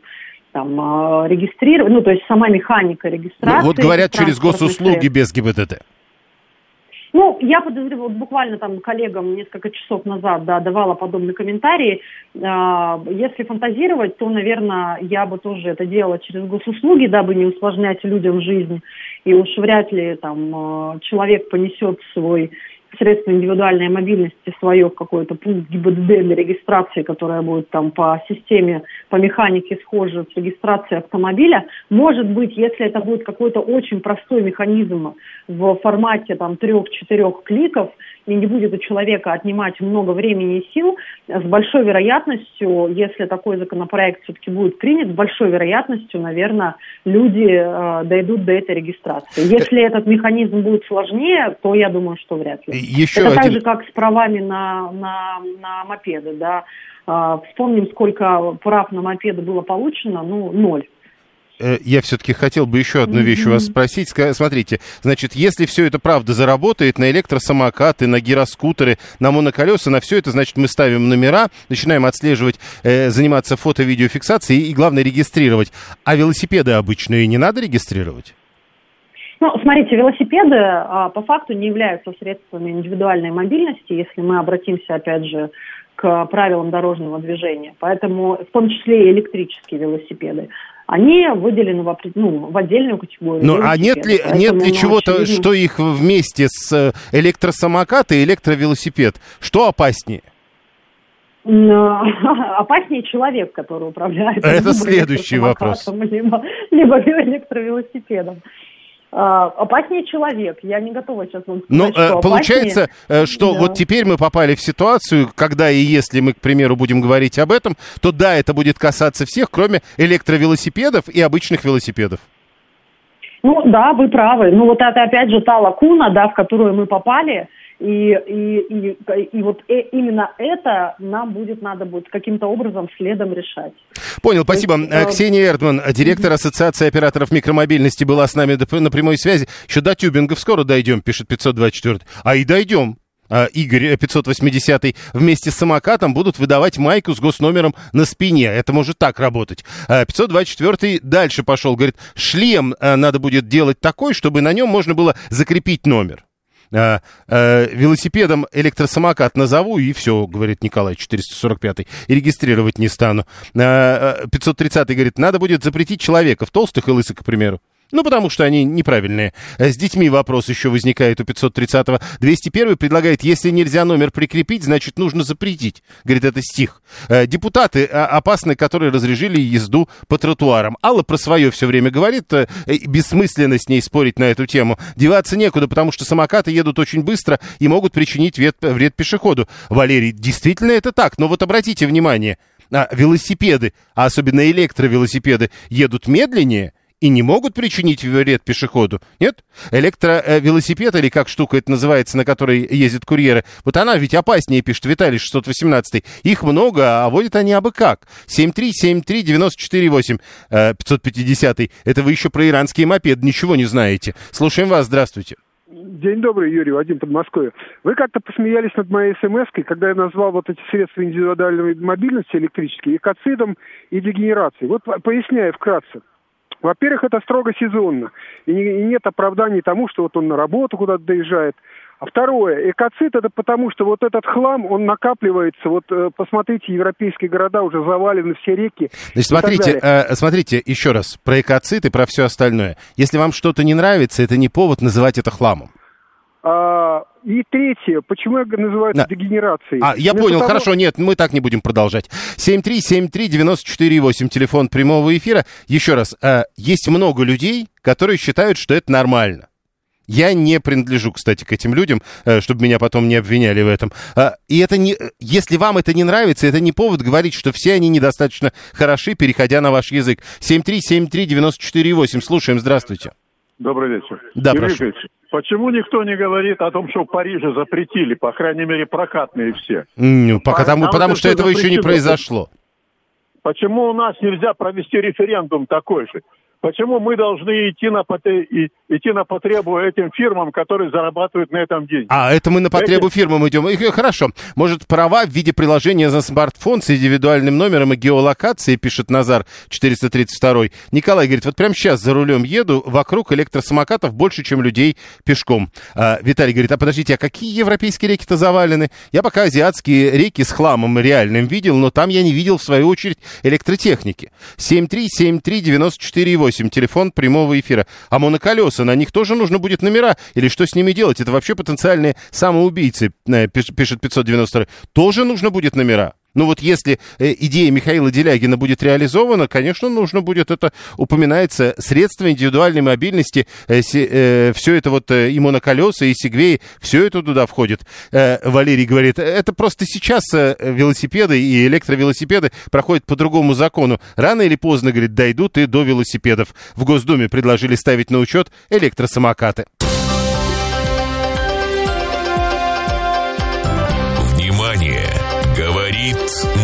там а, регистрировать, ну, то есть сама механика регистрации. Ну, вот говорят, через госуслуги без ГИБДД. Ну, я подозреваю, вот буквально там коллегам несколько часов назад да, давала подобный комментарий. А, если фантазировать, то, наверное, я бы тоже это делала через госуслуги, дабы не усложнять людям жизнь. И уж вряд ли там а, человек понесет свой средство индивидуальной мобильности свое в какой-то пункт ГИБДД для регистрации, которая будет там по системе, по механике схожа с регистрацией автомобиля. Может быть, если это будет какой-то очень простой механизм в формате там трех-четырех кликов, и не будет у человека отнимать много времени и сил, с большой вероятностью, если такой законопроект все-таки будет принят, с большой вероятностью, наверное, люди э, дойдут до этой регистрации. Если этот механизм будет сложнее, то я думаю, что вряд ли. Еще Это один... так же, как с правами на, на, на мопеды, да. Э, вспомним, сколько прав на мопеды было получено, ну, ноль. Э, я все-таки хотел бы еще одну вещь у вас спросить. Смотрите, значит, если все это правда заработает на электросамокаты, на гироскутеры, на моноколеса, на все это, значит, мы ставим номера, начинаем отслеживать, э, заниматься фото-видеофиксацией и, главное, регистрировать. А велосипеды обычные не надо регистрировать? Ну, смотрите, велосипеды а, по факту не являются средствами индивидуальной мобильности, если мы обратимся, опять же, к правилам дорожного движения. Поэтому в том числе и электрические велосипеды они выделены в, ну, в отдельную категорию. Ну, а нет ли, нет ли чего-то, очевидно... что их вместе с э, электросамокат и электровелосипед? Что опаснее? опаснее человек, который управляет. Это следующий вопрос. Либо, либо электровелосипедом. А, опаснее человек. Я не готова сейчас вам сказать, Ну, что э, опаснее. получается, э, что Да. вот теперь мы попали в ситуацию, когда и если мы, к примеру, будем говорить об этом, то да, это будет касаться всех, кроме электровелосипедов и обычных велосипедов. Ну да, вы правы. Ну вот это опять же та лакуна, да, в которую мы попали. И, и, и, и вот э- именно это нам будет надо будет каким-то образом следом решать. Понял, спасибо. есть, Э, э, Ксения Эрдман, директор Ассоциации операторов микромобильности, была с нами на прямой связи. Еще до тюбингов скоро дойдем, пишет 524. А и дойдем. А, Игорь э, 580 вместе с самокатом будут выдавать майку с госномером на спине. Это может так работать. А, 524 дальше пошел. Говорит, шлем э, надо будет делать такой, чтобы на нем можно было закрепить номер. А, э, велосипедом электросамокат назову, и все, говорит Николай 445 и регистрировать не стану. Э, 530 говорит, надо будет запретить человека в толстых и лысых, к примеру. Ну, потому что они неправильные. Э, С детьми вопрос еще возникает у 530-го. 201 предлагает, если нельзя номер прикрепить, значит, нужно запретить. Говорит, это стих. Э, Депутаты а, опасны, которые разрешили езду по тротуарам. Алла про свое все время говорит, э, бессмысленно с ней спорить на эту тему. Деваться некуда, потому что самокаты едут очень быстро и могут причинить вред, вред пешеходу. Валерий, действительно это так, но вот обратите внимание, а, велосипеды, а особенно электровелосипеды, едут медленнее, и не могут причинить вред пешеходу. Нет? Электровелосипед, или как штука это называется, на которой ездят курьеры, вот она ведь опаснее, пишет Виталий 618. Их много, а водят они абы как. 7373948, э, 550. Это вы еще про иранские мопеды ничего не знаете. Слушаем вас, здравствуйте. День добрый, Юрий, Вадим Подмосковье. Вы как-то посмеялись над моей смс когда я назвал вот эти средства индивидуальной мобильности электрические экоцидом и дегенерацией. Вот по- поясняю вкратце. Во-первых, это строго сезонно. И, не- и нет оправданий тому, что вот он на работу куда-то доезжает. А второе, экоцид это потому, что вот этот хлам, он накапливается. Вот э, посмотрите, европейские города уже завалены, все реки. Значит, смотрите, э, смотрите еще раз про экоцид и про все остальное. Если вам что-то не нравится, это не повод называть это хламом. А, и третье, почему я называю это Да. дегенерацией? А, я Вместо понял, того- хорошо, нет, мы так не будем продолжать. 7373948, телефон прямого эфира. Еще раз, э, есть много людей, которые считают, что это нормально. Я не принадлежу, кстати, к этим людям, э, чтобы меня потом не обвиняли в этом. А, И это не, если вам это не нравится, это не повод говорить, что все они недостаточно хороши, переходя на ваш язык. 7373948, слушаем, здравствуйте. Добрый вечер. Да, Юрий прошу. Викторович, почему никто не говорит о том, что в Париже запретили, по крайней мере, прокатные все? Тому- нам потому это что этого еще не произошло. Почему у нас нельзя провести референдум такой же? Почему мы должны идти на, идти на потребу этим фирмам, которые зарабатывают на этом деньги? А, это мы на потребу Эти- фирмам идем. И, Хорошо. Может, права в виде приложения за смартфон с индивидуальным номером и геолокацией, пишет Назар 432. Николай говорит, вот прямо сейчас за рулем еду, вокруг электросамокатов больше, чем людей пешком. А, Виталий говорит, а подождите, а какие европейские реки-то завалены? Я пока азиатские реки с хламом реальным видел, но там я не видел, в свою очередь, электротехники. 7373948, телефон прямого эфира. А моноколеса, на них тоже нужно будет номера? Или что с ними делать? Это вообще потенциальные самоубийцы, э, пиш- пишет 592. Тоже нужно будет номера? Ну вот если э, идея Михаила Делягина будет реализована, конечно, нужно будет это, упоминается, средства индивидуальной мобильности, все это вот э, и моноколеса, и сегвеи, все это туда входит. Э, Валерий говорит, это просто сейчас э, велосипеды и электровелосипеды проходят по другому закону. Рано или поздно, говорит, дойдут и до велосипедов. В Госдуме предложили ставить на учет электросамокаты.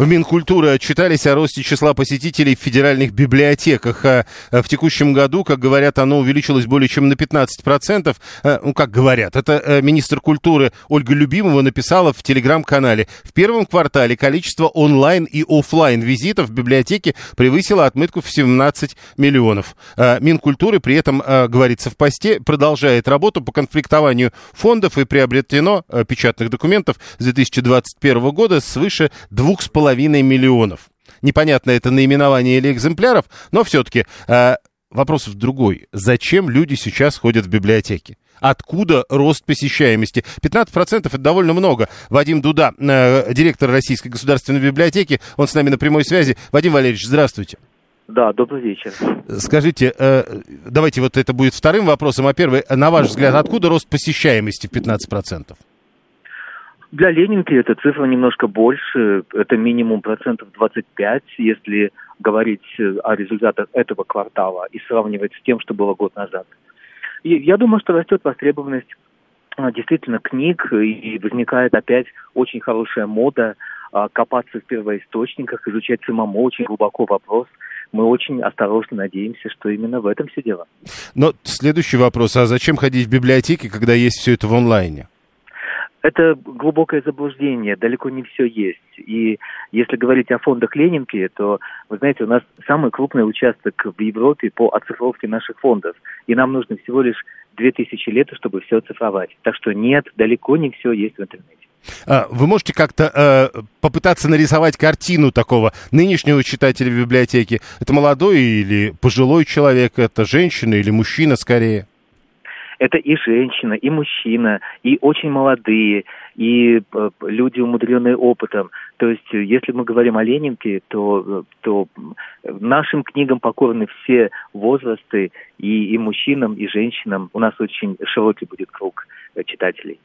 В Минкультуры отчитались о росте числа посетителей в федеральных библиотеках. А, а, В текущем году, как говорят, оно увеличилось более чем на 15%. А, Ну, как говорят, это э, министр культуры Ольга Любимова написала в телеграм-канале. В первом квартале количество онлайн и офлайн визитов в библиотеке превысило отметку в 17 миллионов. Минкультуры при этом, говорится в посте, продолжает работу по конфликтованию фондов и приобретено печатных документов с 2021 года свыше 2,5 миллионов. Непонятно это наименование или экземпляров, но все-таки вопрос в другой. Зачем люди сейчас ходят в библиотеки? Откуда рост посещаемости? 15% это довольно много. Вадим Дуда, э, директор Российской государственной библиотеки, он с нами на прямой связи. Вадим Валерьевич, здравствуйте. Да, добрый вечер. Скажите, э, давайте вот это будет вторым вопросом, а первый, на ваш взгляд, откуда рост посещаемости в 15%? Для Ленинки эта цифра немножко больше, это минимум процентов 25, если говорить о результатах этого квартала и сравнивать с тем, что было год назад. И я думаю, что растет востребованность а, действительно книг, и возникает опять очень хорошая мода а, копаться в первоисточниках, изучать самому очень глубоко вопрос. Мы очень осторожно надеемся, что именно в этом все дело. Но следующий вопрос, а зачем ходить в библиотеки, когда есть все это в онлайне? Это глубокое заблуждение, далеко не все есть. И если говорить о фондах Ленинки, то, вы знаете, у нас самый крупный участок в Европе по оцифровке наших фондов. И нам нужно всего лишь 2000 лет, чтобы все оцифровать. Так что нет, далеко не все есть в интернете. А, вы можете как-то э, попытаться нарисовать картину такого нынешнего читателя библиотеки? Это молодой или пожилой человек, это женщина или мужчина скорее? Это и женщина, и мужчина, и очень молодые, и э, люди, умудренные опытом. То есть, э, если мы говорим о Ленинке, то, э, то нашим книгам покорны все возрасты, и, и мужчинам, и женщинам. У нас очень широкий будет круг читателей.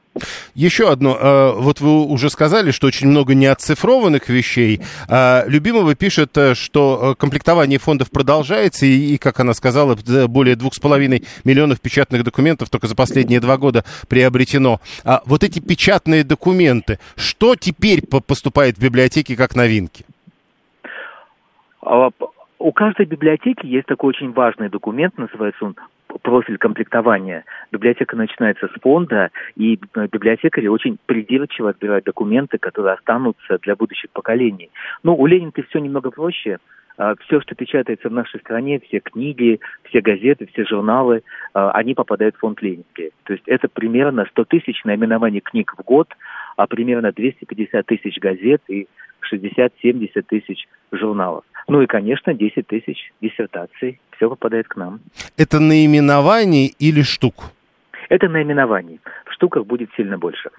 Еще одно. Э, вот вы уже сказали, что очень много неоцифрованных вещей. А, Любимого пишет, что комплектование фондов продолжается, и, как она сказала, более двух с половиной миллионов печатных документов только за последние два года приобретено. А вот эти печатные документы, что теперь поступает в библиотеки как новинки? А, у каждой библиотеки есть такой очень важный документ, называется он профиль комплектования. Библиотека начинается с фонда, и э, библиотекари очень придирчиво отбирают документы, которые останутся для будущих поколений. Ну, у Ленинки все немного проще. А, все, что печатается в нашей стране, все книги, все газеты, все журналы, а, они попадают в фонд Ленинки. То есть это примерно 100 тысяч наименований книг в год, а примерно 250 тысяч газет и 60-70 тысяч журналов. Ну и, конечно, 10 тысяч диссертаций. Все попадает к нам. Это наименование или штук? Это наименование. В штуках будет сильно больше.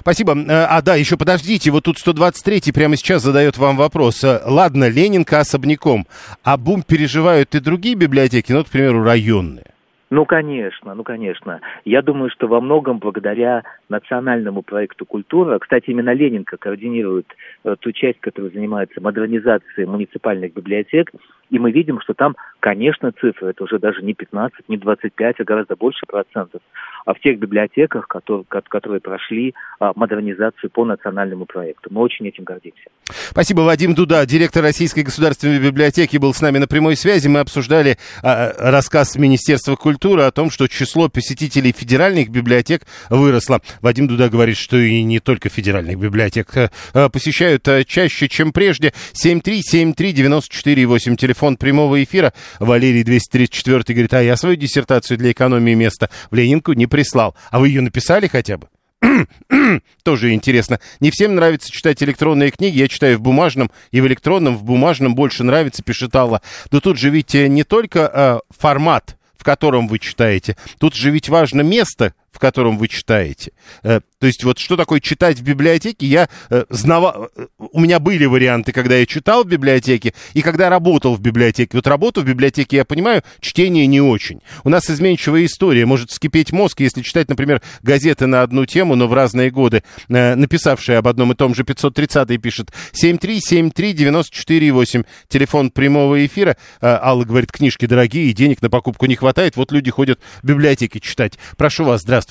Спасибо. Э, а, да, еще подождите, вот тут 123-й прямо сейчас задает вам вопрос. Э, ладно, Ленинка особняком, а бум переживают и другие библиотеки, ну, к примеру, районные. Ну, конечно, ну, конечно. Я думаю, что во многом благодаря национальному проекту «Культура», кстати, именно Ленинка координирует э, ту часть, которая занимается модернизацией муниципальных библиотек, и мы видим, что там, конечно, цифры, это уже даже не 15, не 25, а гораздо больше процентов, а в тех библиотеках, которые, которые прошли а, модернизацию по национальному проекту. Мы очень этим гордимся. Спасибо, Вадим Дуда, директор Российской государственной библиотеки, был с нами на прямой связи. Мы обсуждали а, рассказ Министерства культуры о том, что число посетителей федеральных библиотек выросло. Вадим Дуда говорит, что и не только федеральных библиотек а, посещают а, чаще, чем прежде. 7373948, телефон прямого эфира. Валерий 234 говорит, а я свою диссертацию для экономии места в Ленинку не прислал. А вы ее написали хотя бы? Тоже интересно. Не всем нравится читать электронные книги. Я читаю в бумажном и в электронном. В бумажном больше нравится, пишет Алла. Но тут же ведь не только э, формат, в котором вы читаете. Тут же ведь важно место, в котором вы читаете. Э, то есть вот что такое читать в библиотеке, я э, знавал, э, у меня были варианты, когда я читал в библиотеке и когда работал в библиотеке. Вот работу в библиотеке, я понимаю, чтение не очень. У нас изменчивая история, может вскипеть мозг, если читать, например, газеты на одну тему, но в разные годы, написавшие об одном и том же 530 пишет 7373948, телефон прямого эфира. Алла говорит, книжки дорогие, денег на покупку не хватает, вот люди ходят в библиотеки читать. Прошу вас, здравствуйте.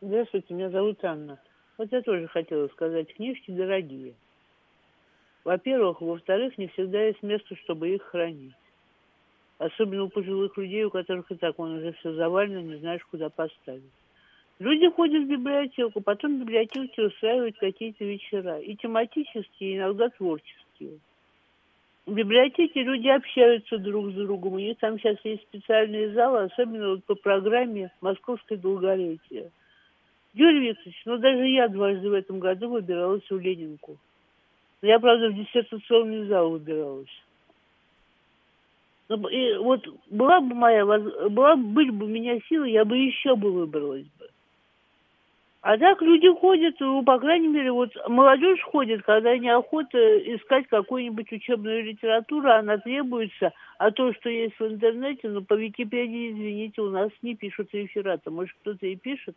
Здравствуйте, меня зовут Анна. Вот я тоже хотела сказать, книжки дорогие. Во-первых, во-вторых, не всегда есть место, чтобы их хранить. Особенно у пожилых людей, у которых и так он уже все завалено, не знаешь, куда поставить. Люди ходят в библиотеку, потом в библиотеке устраивают какие-то вечера. И тематические, и иногда творческие. В библиотеке люди общаются друг с другом. У них там сейчас есть специальные залы, особенно вот по программе «Московское долголетие». Юрий Викторович, ну даже я дважды в этом году выбиралась в Ленинку. Я, правда, в диссертационный зал выбиралась. Ну, И вот была бы моя, была бы, были бы у меня силы, я бы еще бы выбралась бы. А так люди ходят, ну, по крайней мере, вот молодежь ходит, когда неохота искать какую-нибудь учебную литературу, она требуется, а то, что есть в интернете, ну, по Википедии, извините, у нас не пишут рефераты. Может, кто-то и пишет?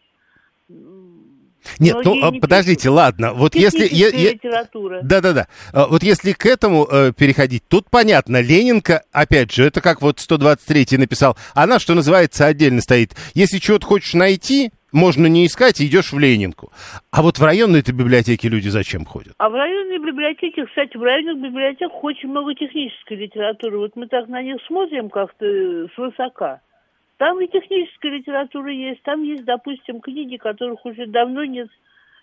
Нет, Многие ну, а, не подождите, ладно, вот если... я- Техническая я- литература. Да-да-да. А, Вот если к этому э, переходить, тут понятно, Ленинка, опять же, это как вот 123-й написал, она, что называется, отдельно стоит. Если чего-то хочешь найти, можно не искать, идешь в Ленинку. А вот в районной-то библиотеке люди зачем ходят? А в районной библиотеке, кстати, в районных библиотеках очень много технической литературы. Вот мы так на них смотрим как-то свысока. Там и техническая литература есть, там есть, допустим, книги, которых уже давно нет.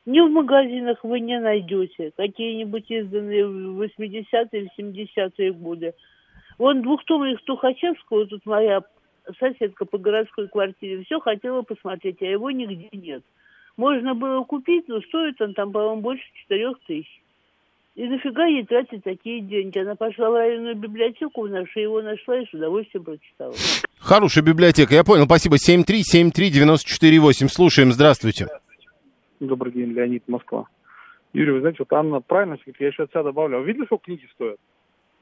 Ни в магазинах вы не найдете. Какие-нибудь изданные в 80-е, в 70-е годы. Вон двухтомник Тухачевского, тут моя соседка по городской квартире, все хотела посмотреть, а его нигде нет. Можно было купить, но стоит он там, по-моему, больше четырех тысяч. И нафига ей тратить такие деньги? Она пошла в районную библиотеку нашу, его нашла и с удовольствием прочитала. Хорошая библиотека, я понял, спасибо. 7373948, слушаем, здравствуйте. Добрый день, Леонид, Москва. Юрий, вы знаете, вот Анна правильно говорит, я еще от себя добавлю. А вы видели, сколько книги стоят?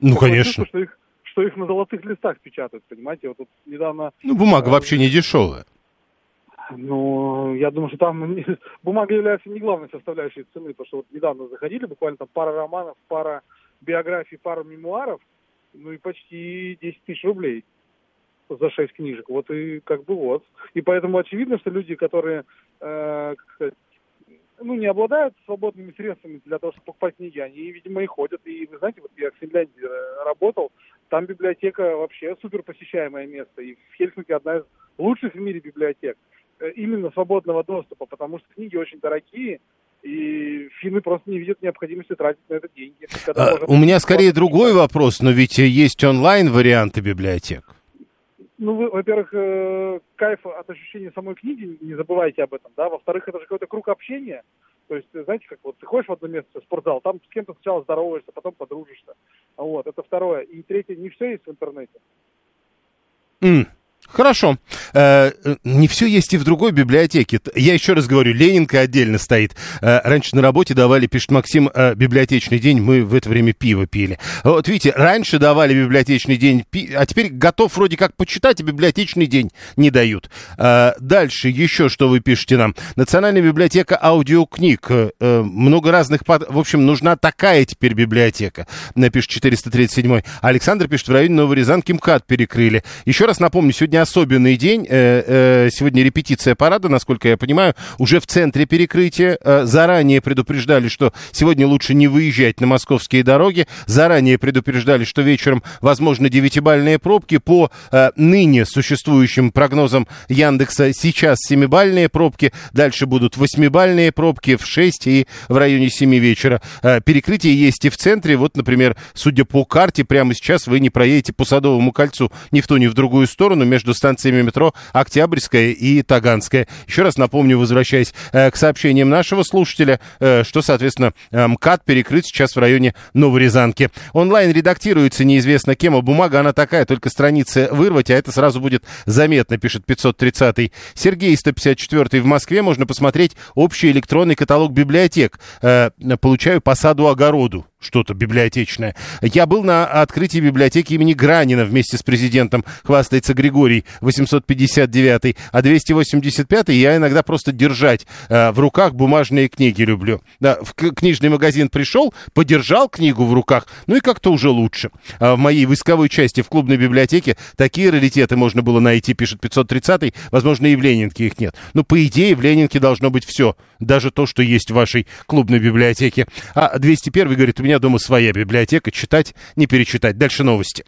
Ну, Такое конечно. чувство, что их, что их на золотых листах печатают, понимаете? Вот тут недавно... Ну, бумага вообще не дешевая. Ну, я думаю, что там бумага является не главной составляющей цены, потому что вот недавно заходили, буквально там пара романов, пара биографий, пара мемуаров, ну и почти 10 тысяч рублей за 6 книжек. Вот и как бы вот. И поэтому очевидно, что люди, которые, э, как сказать, ну, не обладают свободными средствами для того, чтобы покупать книги, они, видимо, и ходят. И вы знаете, вот я в Финляндии э, работал, там библиотека вообще супер посещаемое место. И в Хельсинки одна из лучших в мире библиотек. Э, Именно свободного доступа, потому что книги очень дорогие, и финны просто не видят необходимости тратить на это деньги. А, можно у меня скорее другой вопрос, но ведь есть онлайн-варианты библиотек. Ну, вы, во-первых, э, кайф от ощущения самой книги, не забывайте об этом, да. Во-вторых, это же какой-то круг общения. То есть, знаете, как вот ты ходишь в одно место, в спортзал, там с кем-то сначала здороваешься, потом подружишься. Вот, это второе. И третье, не все есть в интернете. М, Хорошо. Э, не все есть и в другой библиотеке. Я еще раз говорю, Ленинка отдельно стоит. Э, раньше на работе давали, пишет Максим, э, библиотечный день. Мы в это время пиво пили. Вот видите, раньше давали библиотечный день, а теперь готов вроде как почитать, а библиотечный день не дают. Дальше еще что вы пишете нам. Национальная библиотека аудиокниг. Много разных... В общем, нужна такая теперь библиотека. Напишет 437 Александр пишет, в районе Новорязанки МКАД перекрыли. Еще раз напомню, сегодня особенный день. Э, э, сегодня репетиция парада, насколько я понимаю, уже в центре перекрытия. Э, заранее предупреждали, что сегодня лучше не выезжать на московские дороги. Заранее предупреждали, что вечером возможно девятибальные пробки. По ныне существующим прогнозам Яндекса сейчас семибальные пробки. Дальше будут восьмибальные пробки в 6 и в районе 7 вечера. Перекрытие есть и в центре. Вот, например, судя по карте, прямо сейчас вы не проедете по Садовому кольцу ни в ту, ни в другую сторону между станциями метро Октябрьская и Таганская. Еще раз напомню, возвращаясь э, к сообщениям нашего слушателя, э, что, соответственно, э, МКАД перекрыт сейчас в районе Новорязанки. Онлайн редактируется неизвестно кем, а бумага она такая, только страницы вырвать, а это сразу будет заметно, пишет 530-й. Сергей 154-й в Москве. Можно посмотреть общий электронный каталог библиотек. Получаю по саду-огороду что-то библиотечное. Я был на открытии библиотеки имени Гранина вместе с президентом, хвастается Григорий, 859-й. А 285-й я иногда просто держать э, в руках бумажные книги люблю. Да, в книжный магазин пришел, подержал книгу в руках, ну и как-то уже лучше. А в моей войсковой части в клубной библиотеке такие раритеты можно было найти, пишет 530-й. Возможно, и в Ленинке их нет. Но по идее в Ленинке должно быть все. Даже то, что есть в вашей клубной библиотеке. А 201 говорит, у меня дома своя библиотека, читать, не перечитать. Дальше новости.